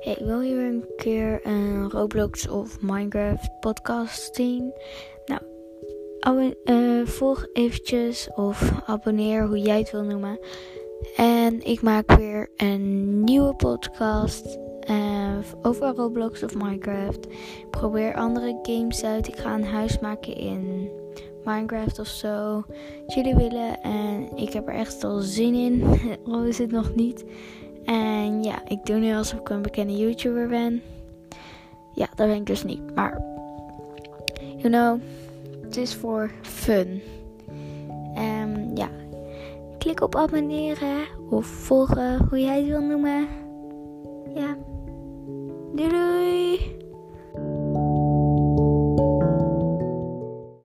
wil je een keer een Roblox of Minecraft podcast zien? Nou, uh, volg eventjes of abonneer, hoe jij het wil noemen. En ik maak weer een nieuwe podcast uh, over Roblox of Minecraft. Ik probeer andere games uit. Ik ga een huis maken in Minecraft of zo. jullie willen. En ik heb er echt al zin in. Al is het nog niet. En ja, ik doe nu alsof ik een bekende YouTuber ben. Ja, dat ben ik dus niet. Maar, you know, het is voor fun. En ja, klik op abonneren of volgen, hoe jij het wil noemen.